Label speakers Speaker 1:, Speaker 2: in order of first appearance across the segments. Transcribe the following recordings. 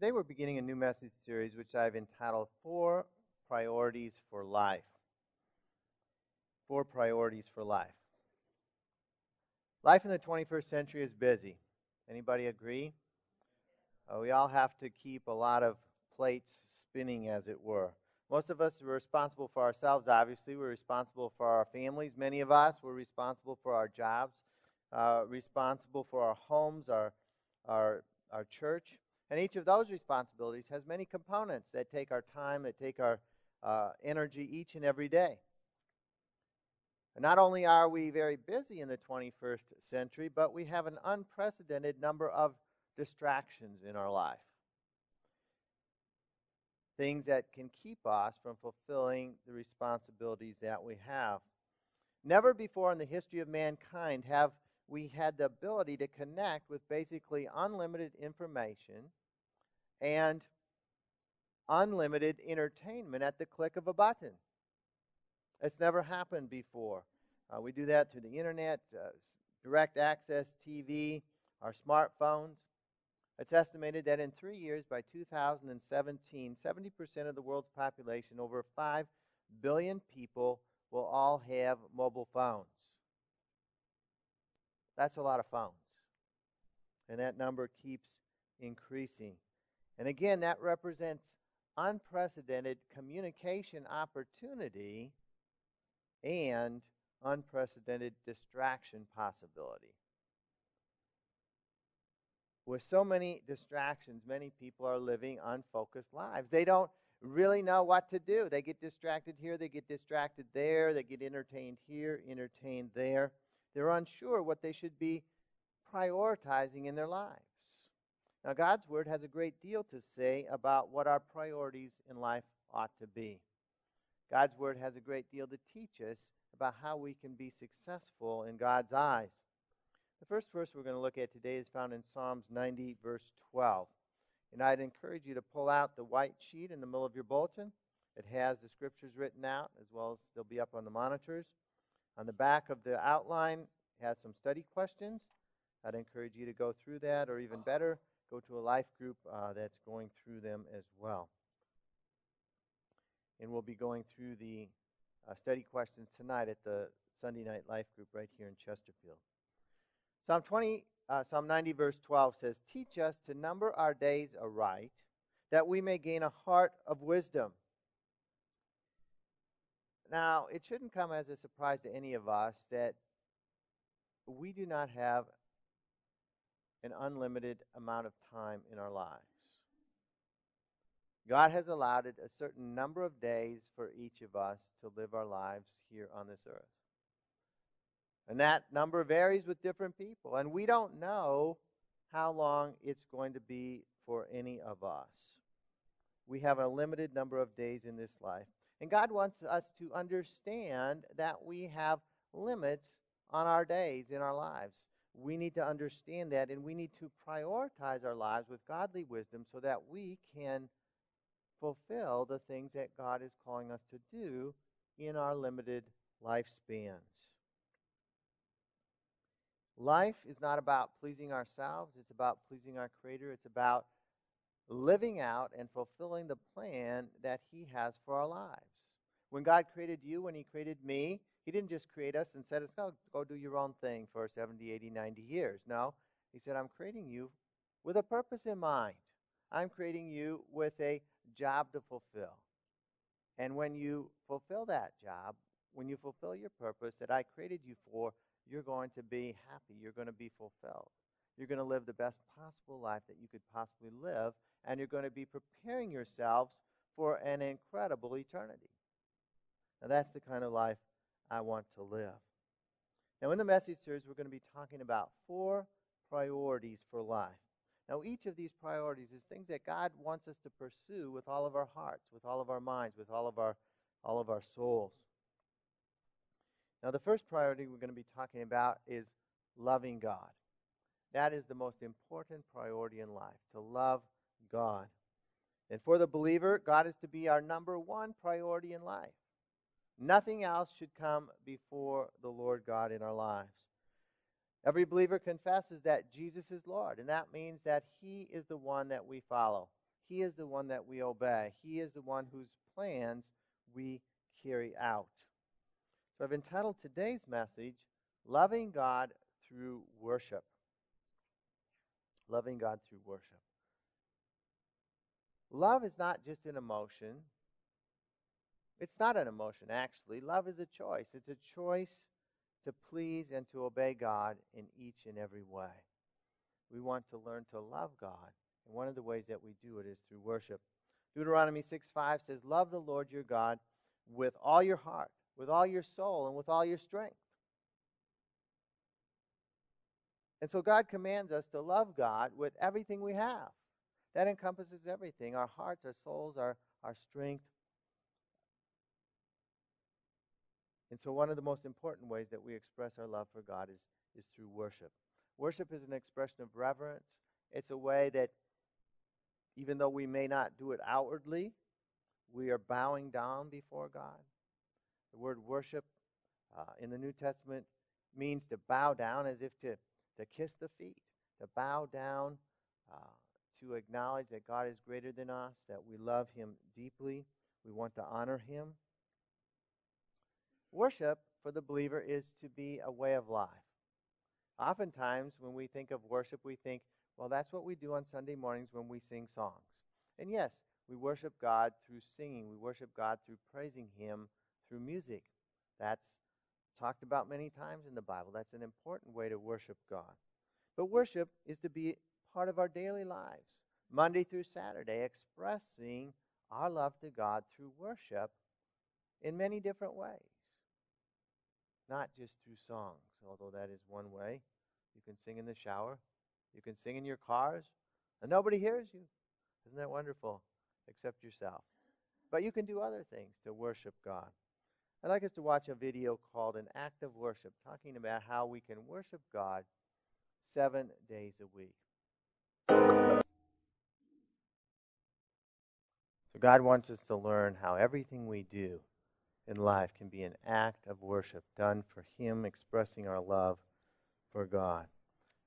Speaker 1: Today we're beginning a new message series which I've entitled Four Priorities for Life. Four Priorities for Life. Life in the 21st century is busy. Anybody agree? Uh, we all have to keep a lot of plates spinning, as it were. Most of us are responsible for ourselves, obviously. We're responsible for our families. Many of us, we're responsible for our jobs, uh, responsible for our homes, our, our, our church. And each of those responsibilities has many components that take our time, that take our uh, energy each and every day. And not only are we very busy in the 21st century, but we have an unprecedented number of distractions in our life. Things that can keep us from fulfilling the responsibilities that we have. Never before in the history of mankind have we had the ability to connect with basically unlimited information and unlimited entertainment at the click of a button. It's never happened before. Uh, we do that through the internet, uh, direct access TV, our smartphones. It's estimated that in three years, by 2017, 70% of the world's population, over 5 billion people, will all have mobile phones. That's a lot of phones. And that number keeps increasing. And again, that represents unprecedented communication opportunity and unprecedented distraction possibility. With so many distractions, many people are living unfocused lives. They don't really know what to do. They get distracted here, they get distracted there, they get entertained here, entertained there. They're unsure what they should be prioritizing in their lives. Now, God's Word has a great deal to say about what our priorities in life ought to be. God's Word has a great deal to teach us about how we can be successful in God's eyes. The first verse we're going to look at today is found in Psalms 90, verse 12. And I'd encourage you to pull out the white sheet in the middle of your bulletin. It has the scriptures written out, as well as they'll be up on the monitors. On the back of the outline it has some study questions. I'd encourage you to go through that, or even better, go to a life group uh, that's going through them as well. And we'll be going through the uh, study questions tonight at the Sunday night life group right here in Chesterfield. Psalm 20, uh, Psalm 90, verse 12 says, "Teach us to number our days aright, that we may gain a heart of wisdom." Now, it shouldn't come as a surprise to any of us that we do not have an unlimited amount of time in our lives. God has allowed it a certain number of days for each of us to live our lives here on this earth. And that number varies with different people. And we don't know how long it's going to be for any of us. We have a limited number of days in this life. And God wants us to understand that we have limits on our days in our lives we need to understand that and we need to prioritize our lives with godly wisdom so that we can fulfill the things that God is calling us to do in our limited lifespans. Life is not about pleasing ourselves, it's about pleasing our Creator. It's about living out and fulfilling the plan that He has for our lives. When God created you, when He created me, he didn't just create us and said, go, go do your own thing for 70, 80, 90 years. No. He said, I'm creating you with a purpose in mind. I'm creating you with a job to fulfill. And when you fulfill that job, when you fulfill your purpose that I created you for, you're going to be happy. You're going to be fulfilled. You're going to live the best possible life that you could possibly live, and you're going to be preparing yourselves for an incredible eternity. Now, that's the kind of life I want to live. Now, in the message series, we're going to be talking about four priorities for life. Now, each of these priorities is things that God wants us to pursue with all of our hearts, with all of our minds, with all of our, all of our souls. Now, the first priority we're going to be talking about is loving God. That is the most important priority in life, to love God. And for the believer, God is to be our number one priority in life. Nothing else should come before the Lord God in our lives. Every believer confesses that Jesus is Lord, and that means that He is the one that we follow. He is the one that we obey. He is the one whose plans we carry out. So I've entitled today's message, Loving God Through Worship. Loving God through worship. Love is not just an emotion. It's not an emotion, actually. Love is a choice. It's a choice to please and to obey God in each and every way. We want to learn to love God. And one of the ways that we do it is through worship. Deuteronomy 6 5 says, Love the Lord your God with all your heart, with all your soul, and with all your strength. And so God commands us to love God with everything we have. That encompasses everything our hearts, our souls, our, our strength. And so, one of the most important ways that we express our love for God is, is through worship. Worship is an expression of reverence. It's a way that, even though we may not do it outwardly, we are bowing down before God. The word worship uh, in the New Testament means to bow down as if to, to kiss the feet, to bow down, uh, to acknowledge that God is greater than us, that we love Him deeply, we want to honor Him. Worship for the believer is to be a way of life. Oftentimes, when we think of worship, we think, well, that's what we do on Sunday mornings when we sing songs. And yes, we worship God through singing, we worship God through praising Him through music. That's talked about many times in the Bible. That's an important way to worship God. But worship is to be part of our daily lives, Monday through Saturday, expressing our love to God through worship in many different ways. Not just through songs, although that is one way. You can sing in the shower, you can sing in your cars, and nobody hears you. Isn't that wonderful? Except yourself. But you can do other things to worship God. I'd like us to watch a video called An Act of Worship, talking about how we can worship God seven days a week. So, God wants us to learn how everything we do in life can be an act of worship done for Him, expressing our love for God.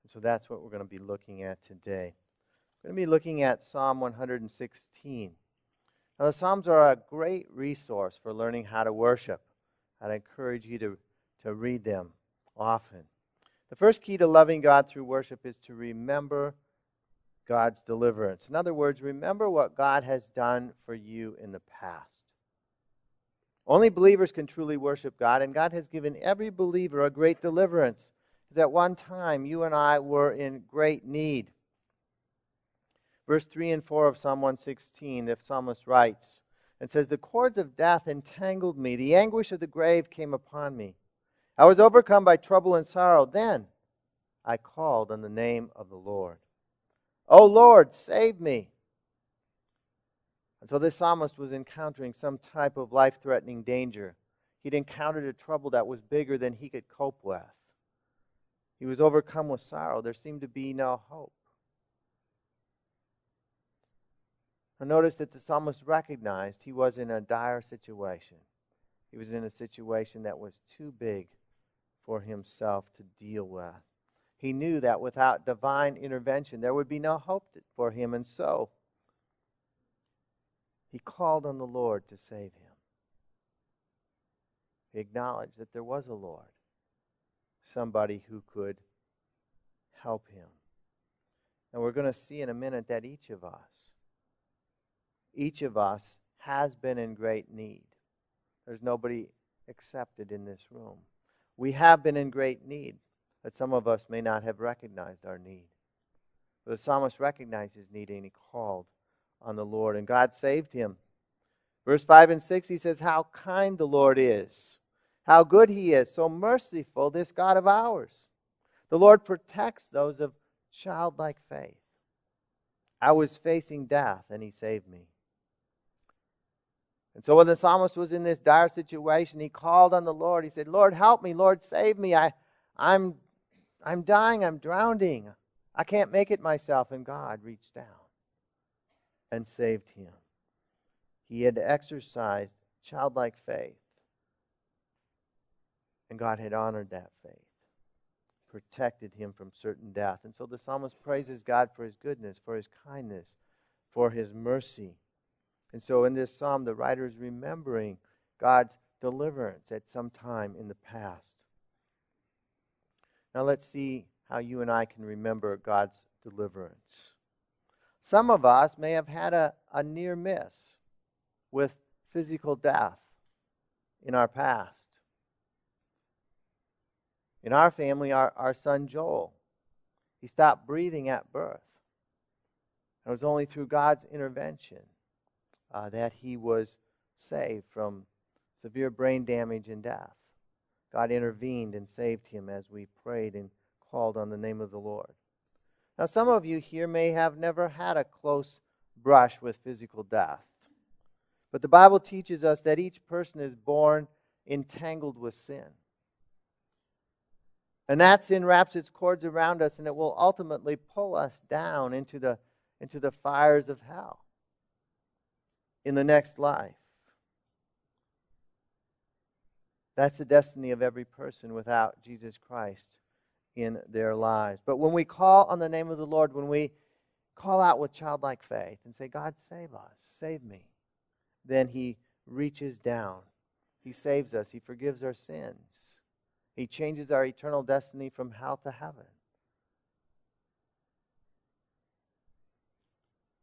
Speaker 1: And so that's what we're going to be looking at today. We're going to be looking at Psalm 116. Now, the Psalms are a great resource for learning how to worship. I'd encourage you to, to read them often. The first key to loving God through worship is to remember God's deliverance. In other words, remember what God has done for you in the past. Only believers can truly worship God, and God has given every believer a great deliverance. Because at one time, you and I were in great need. Verse 3 and 4 of Psalm 116, the psalmist writes and says, The cords of death entangled me, the anguish of the grave came upon me. I was overcome by trouble and sorrow. Then I called on the name of the Lord. O Lord, save me. And so this psalmist was encountering some type of life threatening danger. He'd encountered a trouble that was bigger than he could cope with. He was overcome with sorrow. There seemed to be no hope. I noticed that the psalmist recognized he was in a dire situation. He was in a situation that was too big for himself to deal with. He knew that without divine intervention, there would be no hope for him, and so he called on the Lord to save him. He acknowledged that there was a Lord, somebody who could help him. And we're going to see in a minute that each of us, each of us has been in great need. There's nobody accepted in this room. We have been in great need but some of us may not have recognized our need. But the psalmist recognized his need and he called on the Lord, and God saved him. Verse 5 and 6, he says, How kind the Lord is, how good he is, so merciful, this God of ours. The Lord protects those of childlike faith. I was facing death, and he saved me. And so when the psalmist was in this dire situation, he called on the Lord. He said, Lord, help me. Lord, save me. I, I'm I'm dying, I'm drowning. I can't make it myself. And God reached down and saved him. He had exercised childlike faith. And God had honored that faith, protected him from certain death. And so the psalmist praises God for his goodness, for his kindness, for his mercy. And so in this psalm, the writer is remembering God's deliverance at some time in the past. Now let's see how you and I can remember God's deliverance. Some of us may have had a, a near miss with physical death in our past. In our family, our, our son Joel, he stopped breathing at birth. It was only through God's intervention uh, that he was saved from severe brain damage and death. God intervened and saved him as we prayed and called on the name of the Lord. Now, some of you here may have never had a close brush with physical death. But the Bible teaches us that each person is born entangled with sin. And that sin wraps its cords around us and it will ultimately pull us down into the, into the fires of hell in the next life. That's the destiny of every person without Jesus Christ in their lives. But when we call on the name of the Lord, when we call out with childlike faith and say, God, save us, save me, then He reaches down. He saves us, He forgives our sins, He changes our eternal destiny from hell to heaven.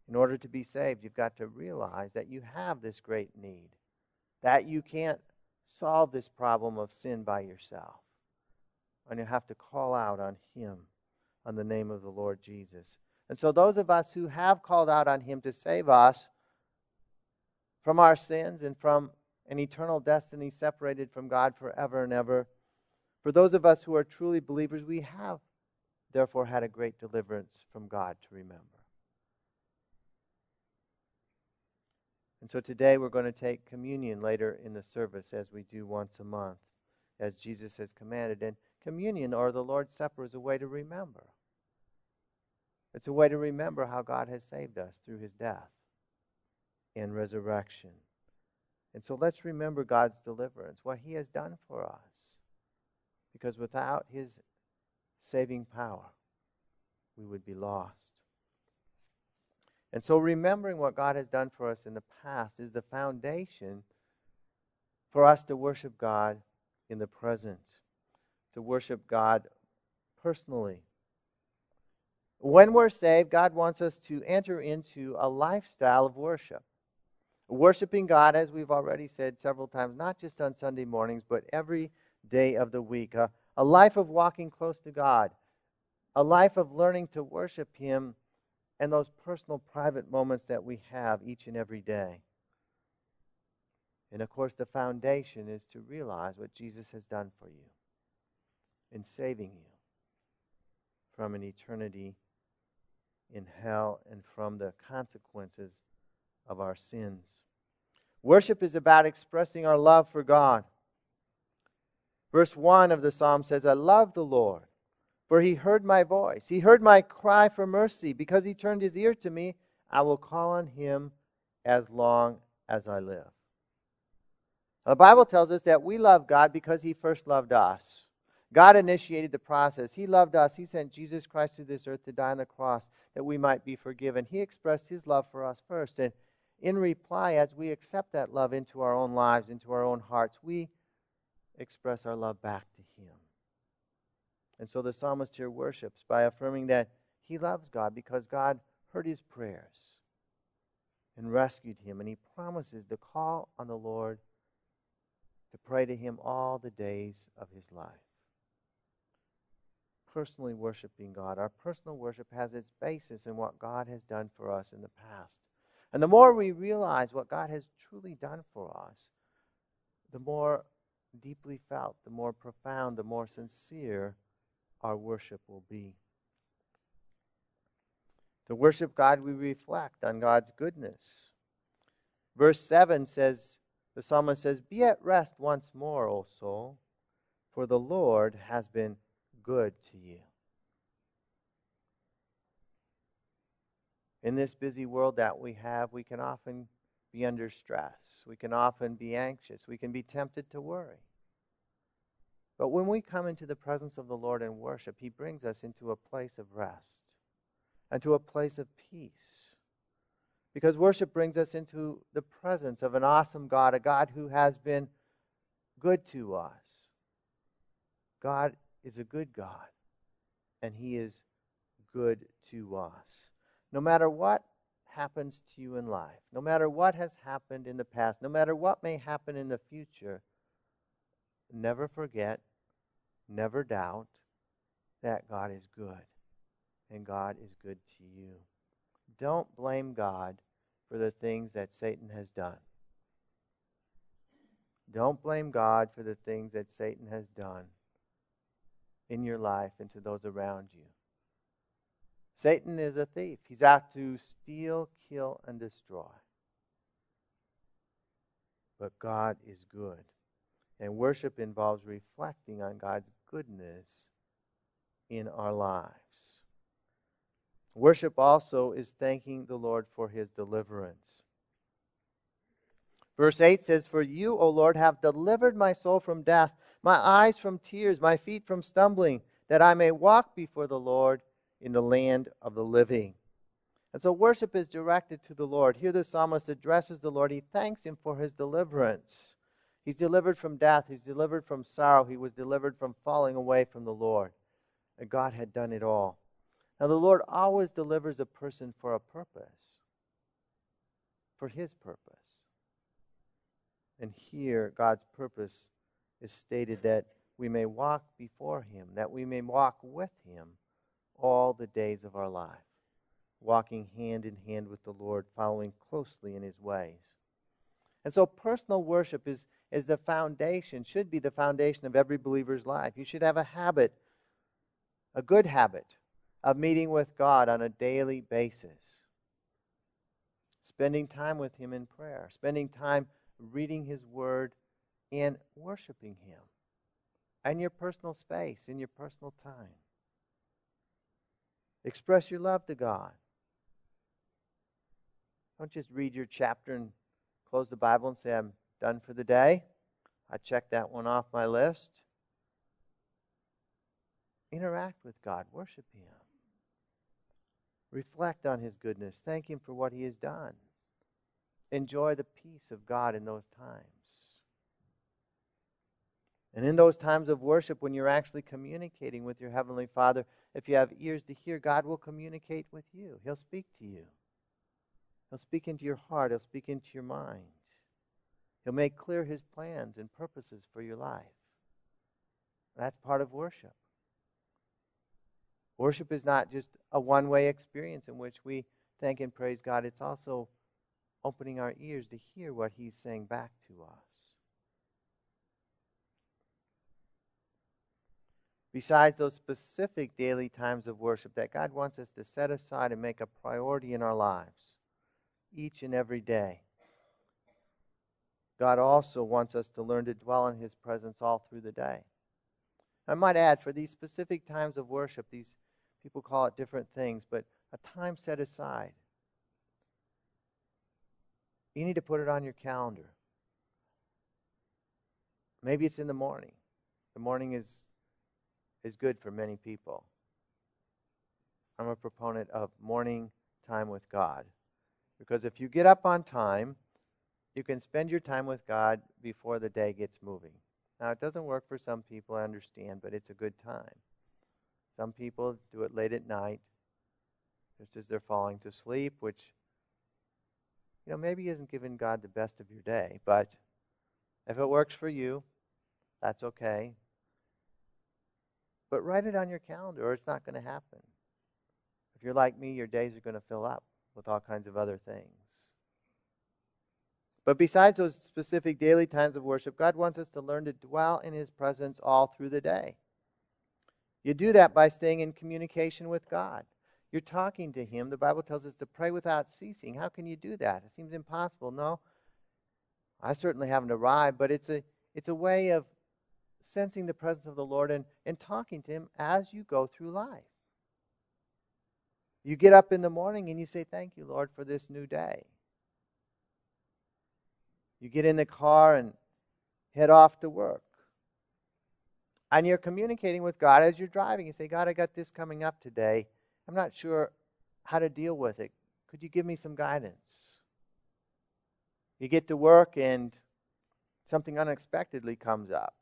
Speaker 1: In order to be saved, you've got to realize that you have this great need, that you can't solve this problem of sin by yourself. And you have to call out on Him, on the name of the Lord Jesus. And so, those of us who have called out on Him to save us from our sins and from an eternal destiny separated from God forever and ever, for those of us who are truly believers, we have therefore had a great deliverance from God to remember. And so today we're going to take communion later in the service as we do once a month, as Jesus has commanded. And communion or the Lord's Supper is a way to remember. It's a way to remember how God has saved us through his death and resurrection. And so let's remember God's deliverance, what he has done for us. Because without his saving power, we would be lost. And so, remembering what God has done for us in the past is the foundation for us to worship God in the present, to worship God personally. When we're saved, God wants us to enter into a lifestyle of worship. Worshiping God, as we've already said several times, not just on Sunday mornings, but every day of the week. A, a life of walking close to God, a life of learning to worship Him and those personal, private moments that we have each and every day. And of course, the foundation is to realize what Jesus has done for you in saving you from an eternity in hell and from the consequences of our sins. Worship is about expressing our love for God. Verse 1 of the psalm says, I love the Lord for he heard my voice. He heard my cry for mercy. Because he turned his ear to me, I will call on him as long as I live. The Bible tells us that we love God because he first loved us. God initiated the process. He loved us. He sent Jesus Christ to this earth to die on the cross that we might be forgiven. He expressed his love for us first. And in reply, as we accept that love into our own lives, into our own hearts, we express our love back to him. And so the psalmist here worships by affirming that he loves God because God heard his prayers and rescued him. And he promises to call on the Lord to pray to him all the days of his life. Personally worshiping God. Our personal worship has its basis in what God has done for us in the past. And the more we realize what God has truly done for us, the more deeply felt, the more profound, the more sincere our worship will be. To worship God, we reflect on God's goodness. Verse 7 says, the psalmist says, Be at rest once more, O soul, for the Lord has been good to you. In this busy world that we have, we can often be under stress. We can often be anxious. We can be tempted to worry. But when we come into the presence of the Lord in worship, He brings us into a place of rest and to a place of peace. Because worship brings us into the presence of an awesome God, a God who has been good to us. God is a good God, and He is good to us. No matter what happens to you in life, no matter what has happened in the past, no matter what may happen in the future, never forget, never doubt that God is good, and God is good to you. Don't blame God for the things that Satan has done. Don't blame God for the things that Satan has done in your life and to those around you. Satan is a thief. He's out to steal, kill, and destroy. But God is good. And worship involves reflecting on God's goodness in our lives. Worship also is thanking the Lord for his deliverance. Verse 8 says, For you, O Lord, have delivered my soul from death, my eyes from tears, my feet from stumbling, that I may walk before the Lord in the land of the living. And so worship is directed to the Lord. Here the psalmist addresses the Lord. He thanks him for his deliverance. He's delivered from death, he's delivered from sorrow, he was delivered from falling away from the Lord. And God had done it all. Now, the Lord always delivers a person for a purpose, for His purpose. And here, God's purpose is stated that we may walk before Him, that we may walk with Him all the days of our life, walking hand in hand with the Lord, following closely in His ways. And so, personal worship is, is the foundation, should be the foundation of every believer's life. You should have a habit, a good habit of meeting with God on a daily basis, spending time with Him in prayer, spending time reading His Word and worshiping Him, and your personal space, in your personal time. Express your love to God. Don't just read your chapter and close the Bible and say, I'm done for the day. I checked that one off my list. Interact with God, worship Him. Reflect on His goodness. Thank Him for what He has done. Enjoy the peace of God in those times. And in those times of worship, when you're actually communicating with your Heavenly Father, if you have ears to hear, God will communicate with you. He'll speak to you. He'll speak into your heart. He'll speak into your mind. He'll make clear His plans and purposes for your life. That's part of worship. Worship is not just a one way experience in which we thank and praise God, it's also opening our ears to hear what He's saying back to us. Besides those specific daily times of worship that God wants us to set aside and make a priority in our lives, each and every day, God also wants us to learn to dwell in His presence all through the day. I might add, for these specific times of worship, these People call it different things, but a time set aside. You need to put it on your calendar. Maybe it's in the morning. The morning is, is good for many people. I'm a proponent of morning time with God. Because if you get up on time, you can spend your time with God before the day gets moving. Now, it doesn't work for some people, I understand, but it's a good time. Some people do it late at night, just as they're falling to sleep, which, you know, maybe isn't giving God the best of your day. But if it works for you, that's okay. But write it on your calendar, or it's not going to happen. If you're like me, your days are going to fill up with all kinds of other things. But besides those specific daily times of worship, God wants us to learn to dwell in His presence all through the day. You do that by staying in communication with God. You're talking to Him. The Bible tells us to pray without ceasing. How can you do that? It seems impossible. No, I certainly haven't arrived, but it's a, it's a way of sensing the presence of the Lord and, and talking to Him as you go through life. You get up in the morning and you say, Thank you, Lord, for this new day. You get in the car and head off to work and you're communicating with God as you're driving. You say, God, I got this coming up today. I'm not sure how to deal with it. Could you give me some guidance? You get to work and something unexpectedly comes up.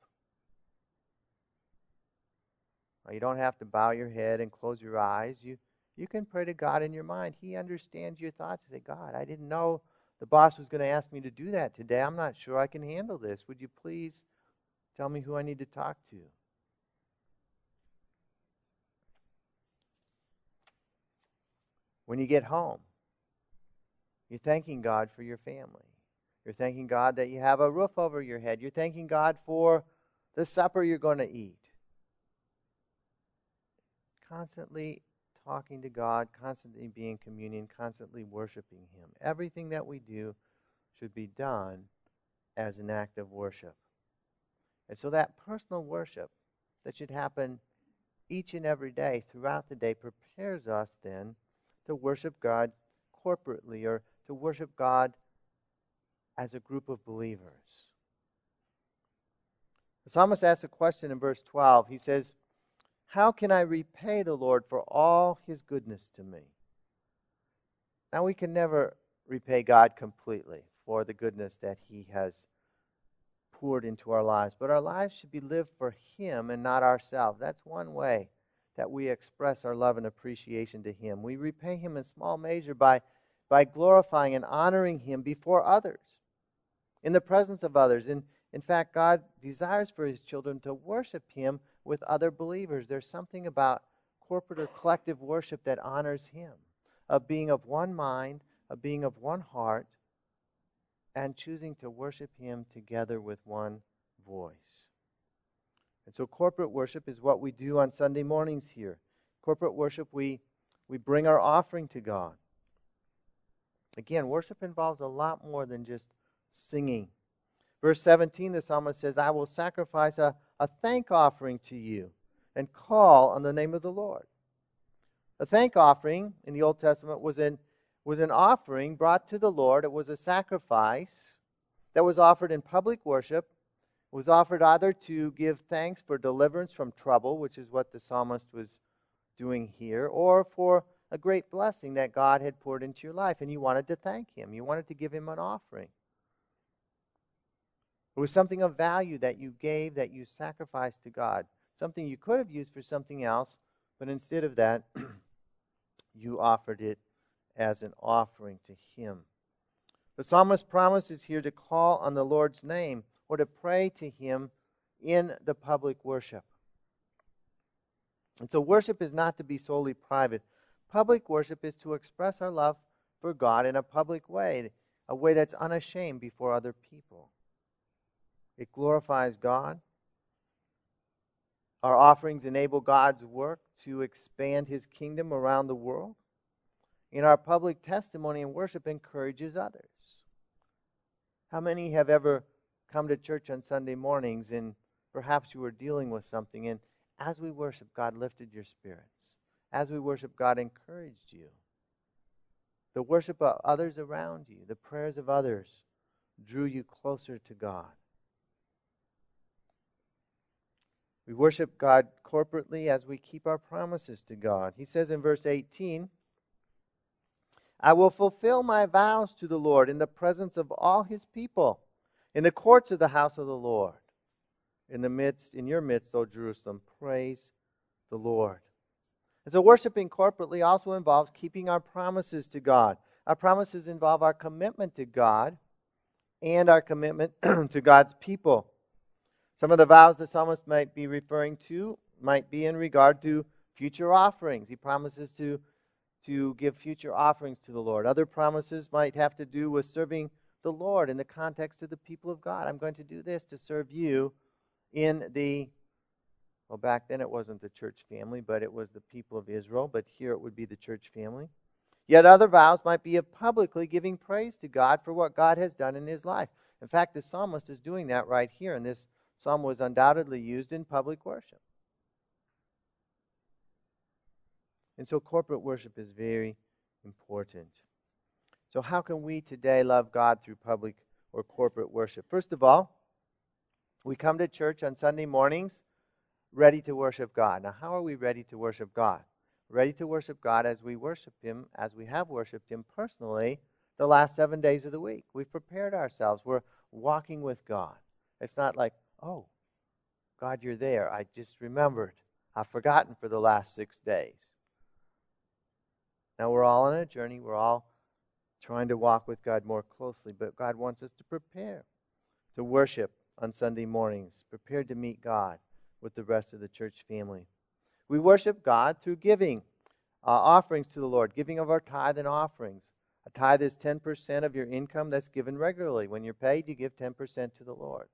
Speaker 1: Well, you don't have to bow your head and close your eyes. You, you can pray to God in your mind. He understands your thoughts. You say, God, I didn't know the boss was going to ask me to do that today. I'm not sure I can handle this. Would you please tell me who I need to talk to? When you get home, you're thanking God for your family. You're thanking God that you have a roof over your head. You're thanking God for the supper you're going to eat. Constantly talking to God, constantly being in communion, constantly worshiping Him. Everything that we do should be done as an act of worship. And so that personal worship that should happen each and every day throughout the day prepares us then to worship God corporately or to worship God as a group of believers. The psalmist asks a question in verse 12. He says, How can I repay the Lord for all his goodness to me? Now, we can never repay God completely for the goodness that he has poured into our lives, but our lives should be lived for him and not ourselves. That's one way that we express our love and appreciation to him. We repay him in small measure by, by glorifying and honoring him before others in the presence of others. In, in fact, God desires for his children to worship him with other believers. There's something about corporate or collective worship that honors him, of being of one mind, of being of one heart, and choosing to worship him together with one voice. And so corporate worship is what we do on Sunday mornings here. Corporate worship, we, we bring our offering to God. Again, worship involves a lot more than just singing. Verse 17, the psalmist says, I will sacrifice a, a thank offering to you and call on the name of the Lord. A thank offering in the Old Testament was an, was an offering brought to the Lord. It was a sacrifice that was offered in public worship. It was offered either to give thanks for deliverance from trouble, which is what the psalmist was doing here, or for a great blessing that God had poured into your life, and you wanted to thank Him. You wanted to give Him an offering. It was something of value that you gave, that you sacrificed to God. Something you could have used for something else, but instead of that, you offered it as an offering to Him. The psalmist promises here to call on the Lord's name or to pray to Him in the public worship. And so, worship is not to be solely private. Public worship is to express our love for God in a public way, a way that's unashamed before other people. It glorifies God. Our offerings enable God's work to expand his kingdom around the world. In our public testimony and worship encourages others. How many have ever come to church on Sunday mornings and perhaps you were dealing with something and as we worship, God lifted your spirits. As we worship, God encouraged you. The worship of others around you, the prayers of others drew you closer to God. We worship God corporately as we keep our promises to God. He says in verse 18, I will fulfill my vows to the Lord in the presence of all his people, in the courts of the house of the Lord. In the midst, in your midst, O Jerusalem, praise the Lord. And so worshiping corporately also involves keeping our promises to God. Our promises involve our commitment to God and our commitment to God's people. Some of the vows the psalmist might be referring to might be in regard to future offerings. He promises to, to give future offerings to the Lord. Other promises might have to do with serving the Lord in the context of the people of God. I'm going to do this to serve you in the, well, back then it wasn't the church family, but it was the people of Israel, but here it would be the church family. Yet other vows might be of publicly giving praise to God for what God has done in his life. In fact, the psalmist is doing that right here in this Psalm was undoubtedly used in public worship. And so corporate worship is very important. So, how can we today love God through public or corporate worship? First of all, we come to church on Sunday mornings ready to worship God. Now, how are we ready to worship God? ready to worship God as we worship Him, as we have worshiped Him personally the last seven days of the week. We've prepared ourselves. We're walking with God. It's not like, oh, God, you're there. I just remembered. I've forgotten for the last six days. Now we're all on a journey. We're all trying to walk with God more closely, but God wants us to prepare to worship on Sunday mornings, prepared to meet God with the rest of the church family. We worship God through giving uh, offerings to the Lord, giving of our tithe and offerings. A tithe is 10% of your income that's given regularly. When you're paid, you give 10% to the Lord.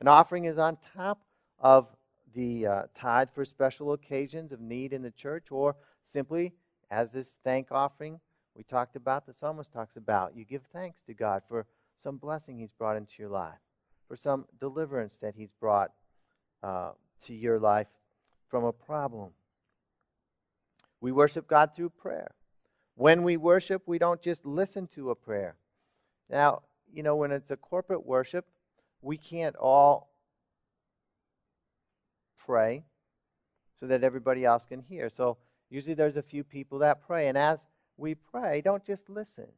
Speaker 1: An offering is on top of the uh, tithe for special occasions of need in the church or simply as this thank offering we talked about, the psalmist talks about. You give thanks to God for some blessing He's brought into your life, for some deliverance that He's brought uh, to your life from a problem. We worship God through prayer. When we worship, we don't just listen to a prayer. Now, you know, when it's a corporate worship, we can't all pray so that everybody else can hear. So usually there's a few people that pray. And as we pray, don't just listen,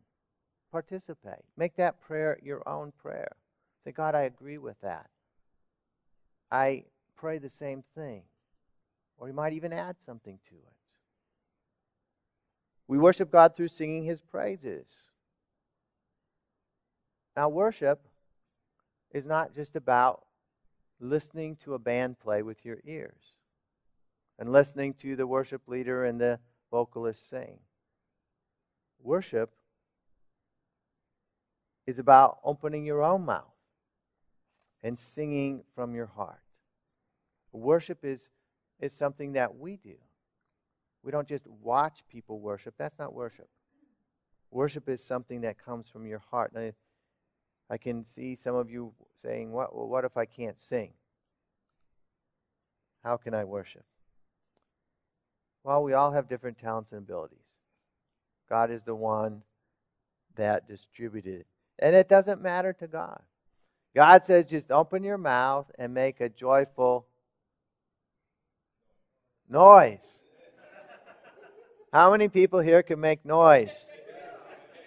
Speaker 1: participate. Make that prayer your own prayer. Say, God, I agree with that. I pray the same thing. Or you might even add something to it. We worship God through singing his praises. Now, worship is not just about listening to a band play with your ears and listening to the worship leader and the vocalist sing. Worship is about opening your own mouth and singing from your heart. Worship is, is something that we do. We don't just watch people worship. That's not worship. Worship is something that comes from your heart. Now, I can see some of you saying, what, well, what if I can't sing? How can I worship? Well, we all have different talents and abilities. God is the one that distributed it. And it doesn't matter to God. God says just open your mouth and make a joyful noise. How many people here can make noise?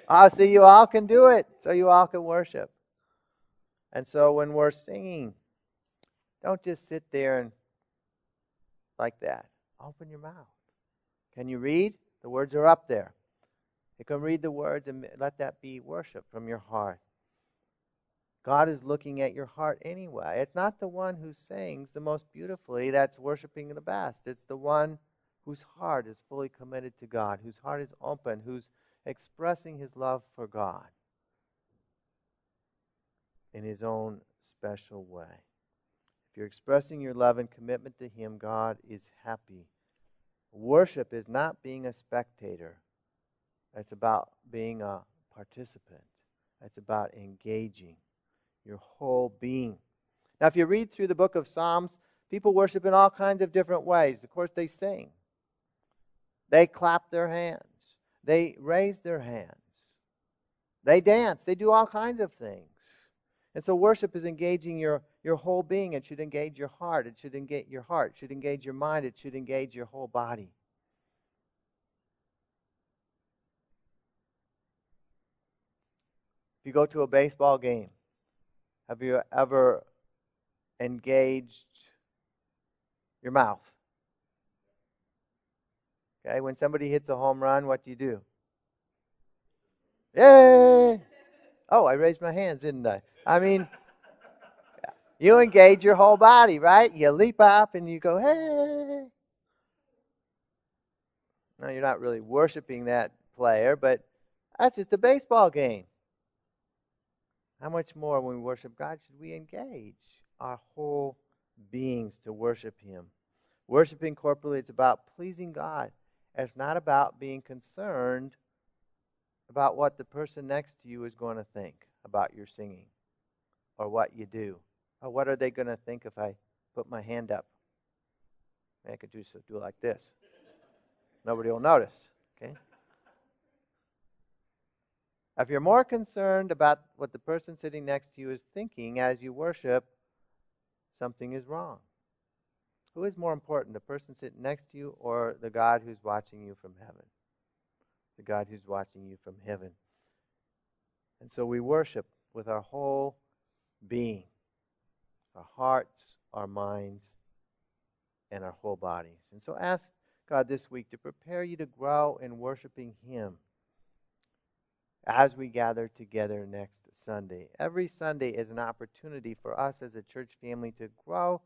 Speaker 1: Ah, oh, see, you all can do it, so you all can worship. And so when we're singing, don't just sit there and like that. Open your mouth. Can you read? The words are up there. You can read the words and let that be worship from your heart. God is looking at your heart anyway. It's not the one who sings the most beautifully that's worshiping the best. It's the one whose heart is fully committed to God, whose heart is open, who's expressing his love for God in his own special way. If you're expressing your love and commitment to him, God is happy. Worship is not being a spectator. It's about being a participant. It's about engaging your whole being. Now, if you read through the book of Psalms, people worship in all kinds of different ways. Of course, they sing, they clap their hands, they raise their hands, they dance, they do all kinds of things. And so, worship is engaging your, your whole being. It should engage your heart. It should engage your heart. It should engage your mind. It should engage your whole body. If you go to a baseball game, have you ever engaged your mouth? Okay, when somebody hits a home run, what do you do? Yay! Oh, I raised my hands, didn't I? I mean, you engage your whole body, right? You leap up and you go, hey. Now, you're not really worshiping that player, but that's just a baseball game. How much more when we worship God should we engage our whole beings to worship Him? Worshiping corporately, it's about pleasing God. It's not about being concerned about what the person next to you is going to think about your singing or what you do. Or what are they going to think if I put my hand up? I could do, so, do it like this. Nobody will notice. Okay? If you're more concerned about what the person sitting next to you is thinking as you worship, something is wrong. Who is more important, the person sitting next to you or the God who's watching you from heaven? The God who's watching you from heaven. And so we worship with our whole being our hearts, our minds, and our whole bodies. And so ask God this week to prepare you to grow in worshiping Him as we gather together next Sunday. Every Sunday is an opportunity for us as a church family to grow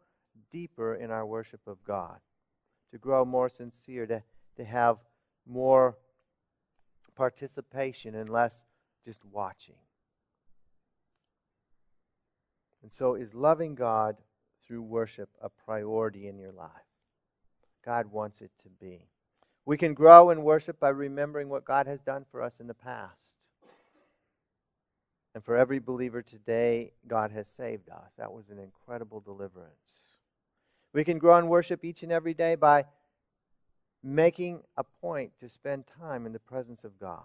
Speaker 1: deeper in our worship of God, to grow more sincere, to, to have more participation and less just watching. And so, is loving God through worship a priority in your life? God wants it to be. We can grow in worship by remembering what God has done for us in the past. And for every believer today, God has saved us. That was an incredible deliverance. We can grow in worship each and every day by making a point to spend time in the presence of God,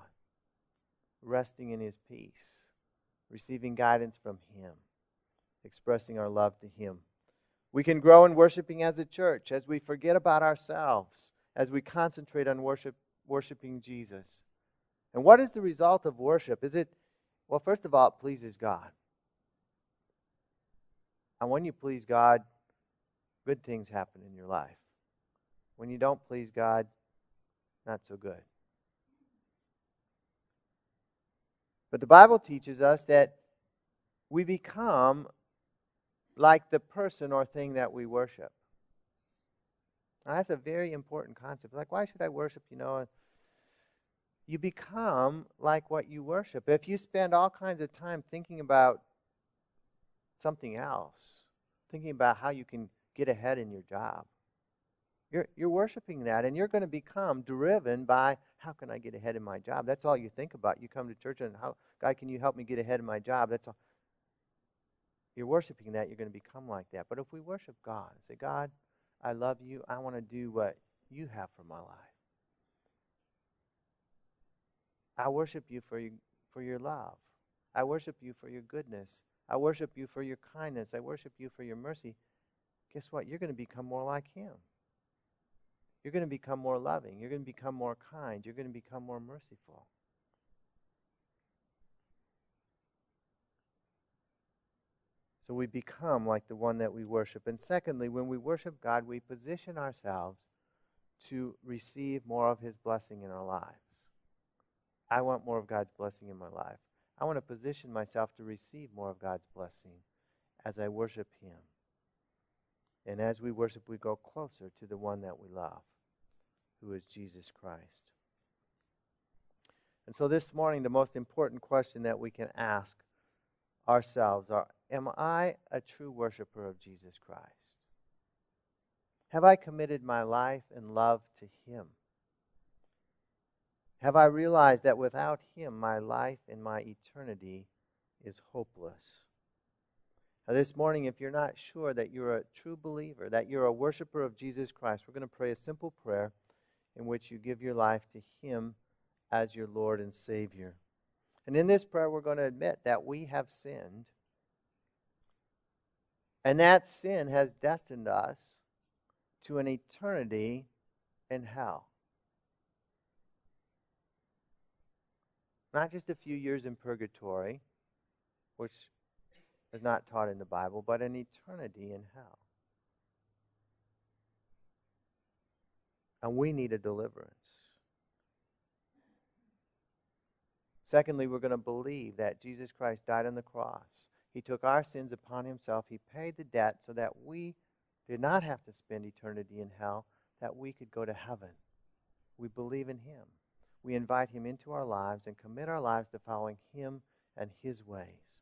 Speaker 1: resting in His peace, receiving guidance from Him, expressing our love to Him. We can grow in worshiping as a church as we forget about ourselves, as we concentrate on worship, worshiping Jesus. And what is the result of worship? Is it, well, first of all, it pleases God. And when you please God, good things happen in your life. When you don't please God, not so good. But the Bible teaches us that we become like the person or thing that we worship. Now, that's a very important concept. Like, why should I worship? You know, you become like what you worship. If you spend all kinds of time thinking about something else, thinking about how you can get ahead in your job, you're, you're worshiping that, and you're going to become driven by how can I get ahead in my job? That's all you think about. You come to church and how, God, can you help me get ahead in my job? That's all you're worshiping that, you're going to become like that. But if we worship God and say, God, I love you, I want to do what you have for my life. I worship you for your, for your love. I worship you for your goodness. I worship you for your kindness. I worship you for your mercy. Guess what? You're going to become more like Him. You're going to become more loving. You're going to become more kind. You're going to become more merciful. So we become like the one that we worship. And secondly, when we worship God, we position ourselves to receive more of His blessing in our lives. I want more of God's blessing in my life. I want to position myself to receive more of God's blessing as I worship Him. And as we worship, we go closer to the one that we love, who is Jesus Christ. And so this morning, the most important question that we can ask ourselves are Am I a true worshiper of Jesus Christ? Have I committed my life and love to Him? Have I realized that without Him, my life and my eternity is hopeless? Now, this morning, if you're not sure that you're a true believer, that you're a worshiper of Jesus Christ, we're going to pray a simple prayer in which you give your life to Him as your Lord and Savior. And in this prayer, we're going to admit that we have sinned and that sin has destined us to an eternity in hell. Not just a few years in purgatory, which is not taught in the Bible, but an eternity in hell. And we need a deliverance. Secondly, we're going to believe that Jesus Christ died on the cross he took our sins upon himself. He paid the debt so that we did not have to spend eternity in hell, that we could go to heaven. We believe in him. We invite him into our lives and commit our lives to following him and his ways.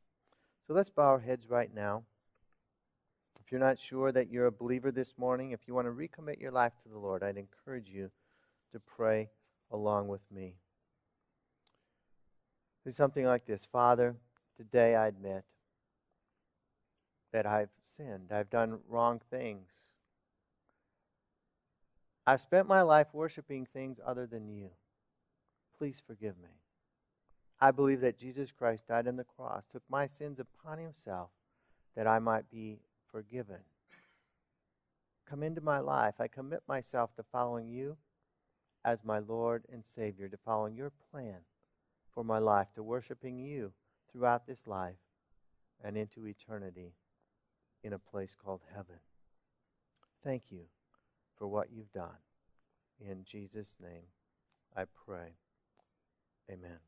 Speaker 1: So let's bow our heads right now. If you're not sure that you're a believer this morning, if you want to recommit your life to the Lord, I'd encourage you to pray along with me. Do something like this Father, today I admit that I've sinned. I've done wrong things. I've spent my life worshiping things other than you. Please forgive me. I believe that Jesus Christ died on the cross, took my sins upon himself that I might be forgiven. come into my life. I commit myself to following you as my Lord and Savior, to following your plan for my life, to worshiping you throughout this life and into eternity in a place called heaven. Thank you for what you've done. In Jesus' name, I pray. Amen.